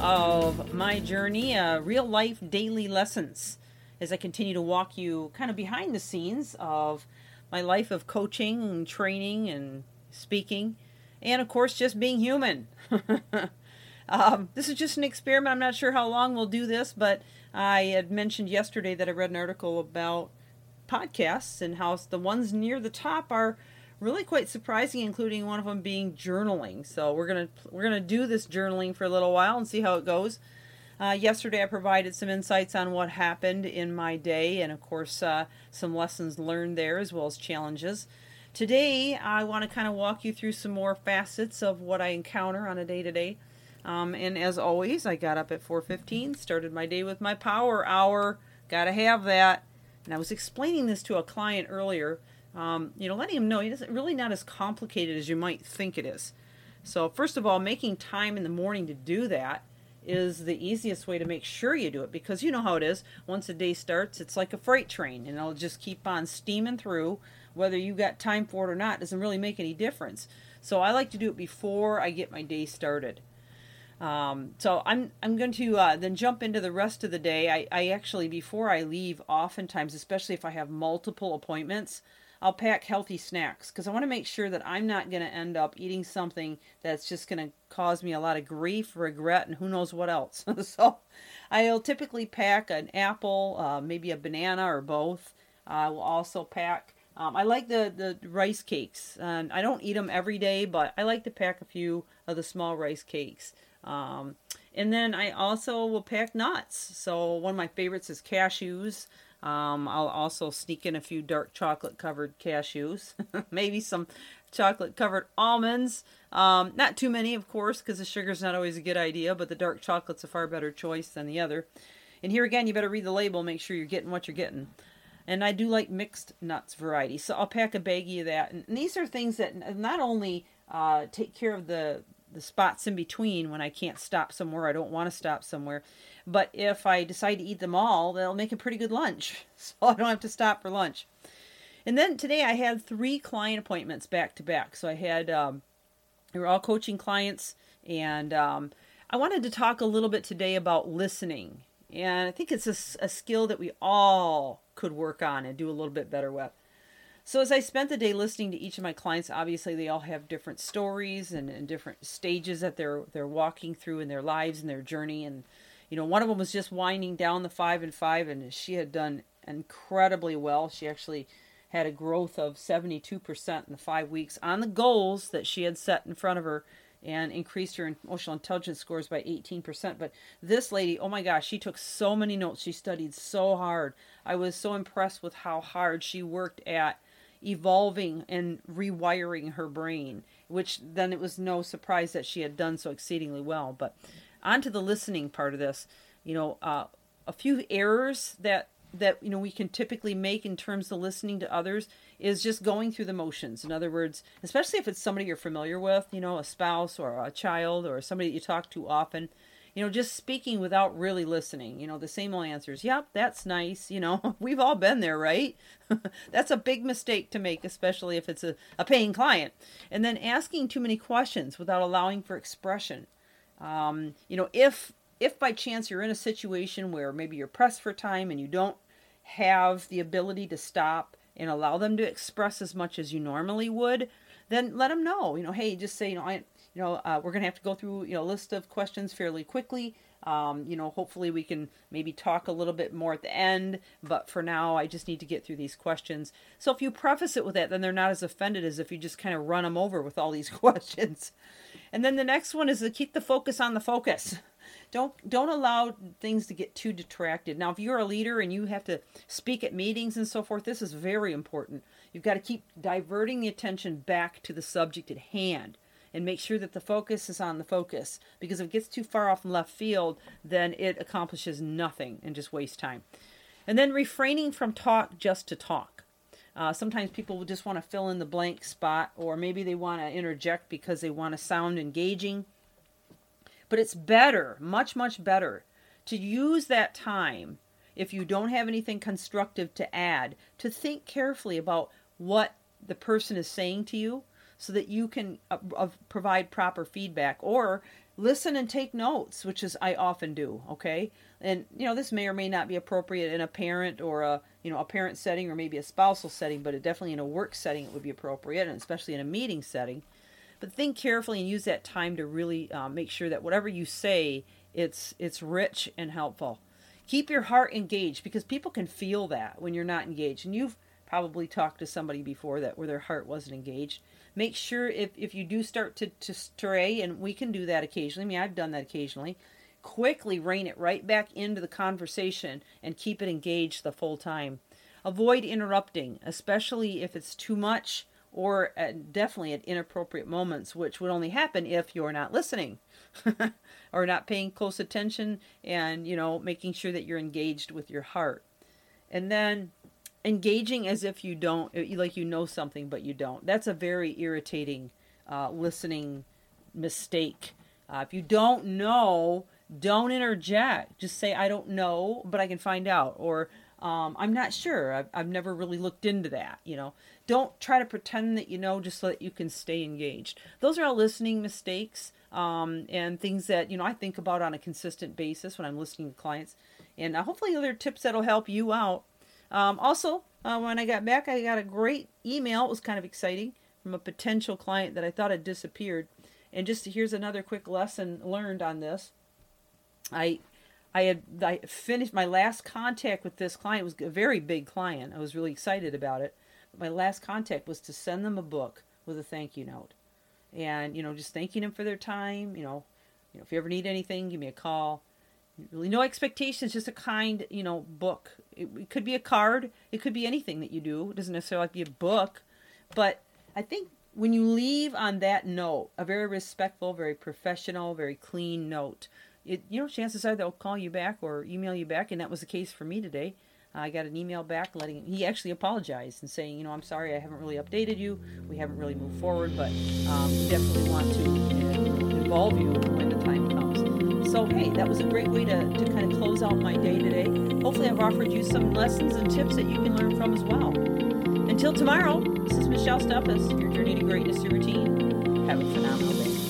of my journey, uh, real life daily lessons, as I continue to walk you kind of behind the scenes of my life of coaching and training and speaking, and of course, just being human. um, this is just an experiment. I'm not sure how long we'll do this, but I had mentioned yesterday that I read an article about podcasts and how the ones near the top are really quite surprising, including one of them being journaling. So we're gonna we're gonna do this journaling for a little while and see how it goes. Uh, yesterday, I provided some insights on what happened in my day, and of course, uh, some lessons learned there as well as challenges. Today, I want to kind of walk you through some more facets of what I encounter on a day to day. And as always, I got up at 4:15, started my day with my power hour. Got to have that. And I was explaining this to a client earlier um, you know, letting him know it's really not as complicated as you might think it is. So, first of all, making time in the morning to do that is the easiest way to make sure you do it because you know how it is. Once a day starts, it's like a freight train and it'll just keep on steaming through. Whether you got time for it or not doesn't really make any difference. So, I like to do it before I get my day started. Um, so I'm I'm going to uh, then jump into the rest of the day. I, I actually before I leave, oftentimes, especially if I have multiple appointments, I'll pack healthy snacks because I want to make sure that I'm not going to end up eating something that's just going to cause me a lot of grief, regret, and who knows what else. so I'll typically pack an apple, uh, maybe a banana or both. I will also pack. Um, I like the, the rice cakes. and I don't eat them every day, but I like to pack a few of the small rice cakes. Um, and then I also will pack nuts. So one of my favorites is cashews. Um, I'll also sneak in a few dark chocolate covered cashews, maybe some chocolate covered almonds. Um, not too many, of course, because the sugar's not always a good idea, but the dark chocolate's a far better choice than the other. And here again, you better read the label, make sure you're getting what you're getting. And I do like mixed nuts variety, so I'll pack a baggie of that. And these are things that not only uh, take care of the the spots in between when I can't stop somewhere, I don't want to stop somewhere, but if I decide to eat them all, they'll make a pretty good lunch. So I don't have to stop for lunch. And then today I had three client appointments back to back. So I had, um, they were all coaching clients. And um, I wanted to talk a little bit today about listening. And I think it's a, a skill that we all could work on and do a little bit better with. So as I spent the day listening to each of my clients, obviously they all have different stories and, and different stages that they're they're walking through in their lives and their journey. And you know, one of them was just winding down the five and five, and she had done incredibly well. She actually had a growth of 72% in the five weeks on the goals that she had set in front of her and increased her emotional intelligence scores by 18%. But this lady, oh my gosh, she took so many notes. She studied so hard. I was so impressed with how hard she worked at evolving and rewiring her brain, which then it was no surprise that she had done so exceedingly well. But on to the listening part of this, you know, uh, a few errors that that you know we can typically make in terms of listening to others is just going through the motions in other words especially if it's somebody you're familiar with you know a spouse or a child or somebody that you talk to often you know just speaking without really listening you know the same old answers. Yep that's nice you know we've all been there right? That's a big mistake to make especially if it's a, a paying client. And then asking too many questions without allowing for expression. Um, you know, if if by chance you're in a situation where maybe you're pressed for time and you don't have the ability to stop and allow them to express as much as you normally would, then let them know. You know, hey, just say, you know, I, you know, uh, we're going to have to go through, you know, a list of questions fairly quickly. Um, you know, hopefully we can maybe talk a little bit more at the end, but for now, I just need to get through these questions. So if you preface it with that, then they're not as offended as if you just kind of run them over with all these questions. And then the next one is to keep the focus on the focus. Don't don't allow things to get too detracted. Now, if you're a leader and you have to speak at meetings and so forth, this is very important. You've got to keep diverting the attention back to the subject at hand and make sure that the focus is on the focus because if it gets too far off in left field, then it accomplishes nothing and just wastes time. And then refraining from talk just to talk. Uh, sometimes people will just want to fill in the blank spot, or maybe they want to interject because they want to sound engaging. But it's better, much, much better, to use that time if you don't have anything constructive to add, to think carefully about what the person is saying to you so that you can uh, uh, provide proper feedback or listen and take notes, which is I often do, okay? And you know, this may or may not be appropriate in a parent or a, you know, a parent setting or maybe a spousal setting, but it definitely in a work setting it would be appropriate and especially in a meeting setting. But think carefully and use that time to really uh, make sure that whatever you say, it's it's rich and helpful. Keep your heart engaged because people can feel that when you're not engaged. And you've probably talked to somebody before that where their heart wasn't engaged make sure if, if you do start to, to stray, and we can do that occasionally, I mean, I've done that occasionally, quickly rein it right back into the conversation and keep it engaged the full time. Avoid interrupting, especially if it's too much or at, definitely at inappropriate moments, which would only happen if you're not listening or not paying close attention and, you know, making sure that you're engaged with your heart. And then engaging as if you don't like you know something but you don't. That's a very irritating uh, listening mistake. Uh, if you don't know don't interject. Just say i don't know but i can find out or um, i'm not sure I've, I've never really looked into that you know don't try to pretend that you know just so that you can stay engaged those are all listening mistakes um, and things that you know i think about on a consistent basis when i'm listening to clients and uh, hopefully other tips that'll help you out um, also, uh, when I got back, I got a great email. It was kind of exciting from a potential client that I thought had disappeared. And just here's another quick lesson learned on this. I I had I finished my last contact with this client was a very big client. I was really excited about it. My last contact was to send them a book with a thank you note, and you know just thanking them for their time. You know, you know if you ever need anything, give me a call really no expectations just a kind you know book it, it, could be a card it could be anything that you do it doesn't necessarily have to be a book but i think when you leave on that note a very respectful very professional very clean note it, you know chances are they'll call you back or email you back and that was the case for me today I got an email back letting he actually apologized and saying, you know, I'm sorry I haven't really updated you. We haven't really moved forward, but um, definitely want to involve you when the time comes. So, hey, that was a great way to, to kind of close out my day today. Hopefully, I've offered you some lessons and tips that you can learn from as well. Until tomorrow, this is Michelle Steffes, your journey to greatness your routine. Have a phenomenal day.